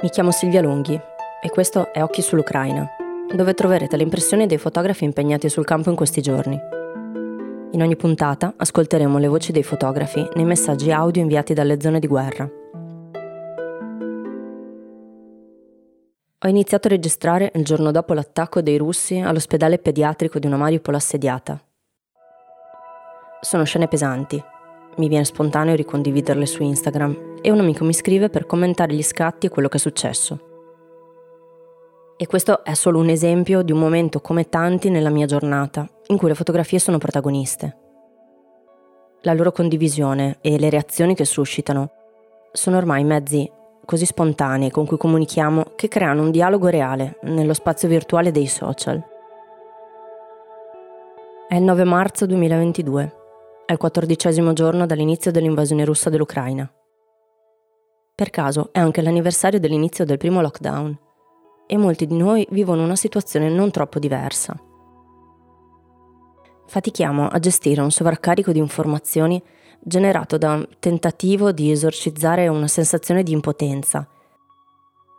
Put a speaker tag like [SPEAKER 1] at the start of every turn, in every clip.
[SPEAKER 1] Mi chiamo Silvia Lunghi e questo è Occhi sull'Ucraina, dove troverete le impressioni dei fotografi impegnati sul campo in questi giorni. In ogni puntata ascolteremo le voci dei fotografi nei messaggi audio inviati dalle zone di guerra. Ho iniziato a registrare il giorno dopo l'attacco dei russi all'ospedale pediatrico di una Mariupol assediata. Sono scene pesanti. Mi viene spontaneo ricondividerle su Instagram e un amico mi scrive per commentare gli scatti e quello che è successo. E questo è solo un esempio di un momento come tanti nella mia giornata, in cui le fotografie sono protagoniste. La loro condivisione e le reazioni che suscitano sono ormai mezzi così spontanei con cui comunichiamo che creano un dialogo reale nello spazio virtuale dei social. È il 9 marzo 2022, è il quattordicesimo giorno dall'inizio dell'invasione russa dell'Ucraina. Per caso è anche l'anniversario dell'inizio del primo lockdown e molti di noi vivono una situazione non troppo diversa. Fatichiamo a gestire un sovraccarico di informazioni generato da un tentativo di esorcizzare una sensazione di impotenza.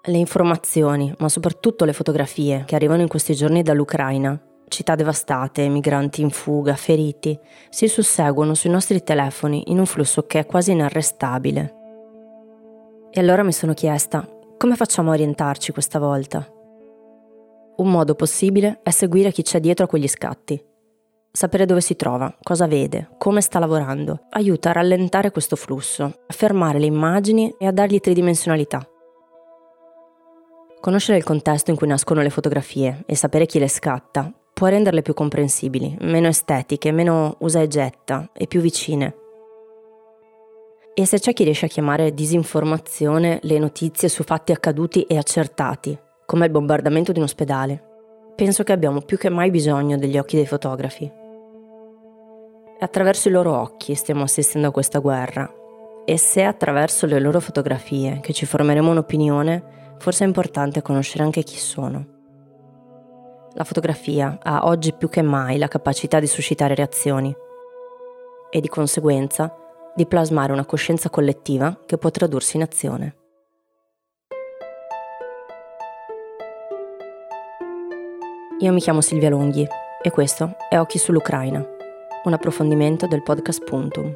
[SPEAKER 1] Le informazioni, ma soprattutto le fotografie che arrivano in questi giorni dall'Ucraina, città devastate, migranti in fuga, feriti, si susseguono sui nostri telefoni in un flusso che è quasi inarrestabile. E allora mi sono chiesta, come facciamo a orientarci questa volta? Un modo possibile è seguire chi c'è dietro a quegli scatti. Sapere dove si trova, cosa vede, come sta lavorando, aiuta a rallentare questo flusso, a fermare le immagini e a dargli tridimensionalità. Conoscere il contesto in cui nascono le fotografie e sapere chi le scatta può renderle più comprensibili, meno estetiche, meno usa e getta e più vicine. E se c'è chi riesce a chiamare disinformazione le notizie su fatti accaduti e accertati, come il bombardamento di un ospedale, penso che abbiamo più che mai bisogno degli occhi dei fotografi. È attraverso i loro occhi stiamo assistendo a questa guerra e se è attraverso le loro fotografie che ci formeremo un'opinione, forse è importante conoscere anche chi sono. La fotografia ha oggi più che mai la capacità di suscitare reazioni e di conseguenza di plasmare una coscienza collettiva che può tradursi in azione. Io mi chiamo Silvia Longhi e questo è Occhi sull'Ucraina, un approfondimento del podcast Puntum.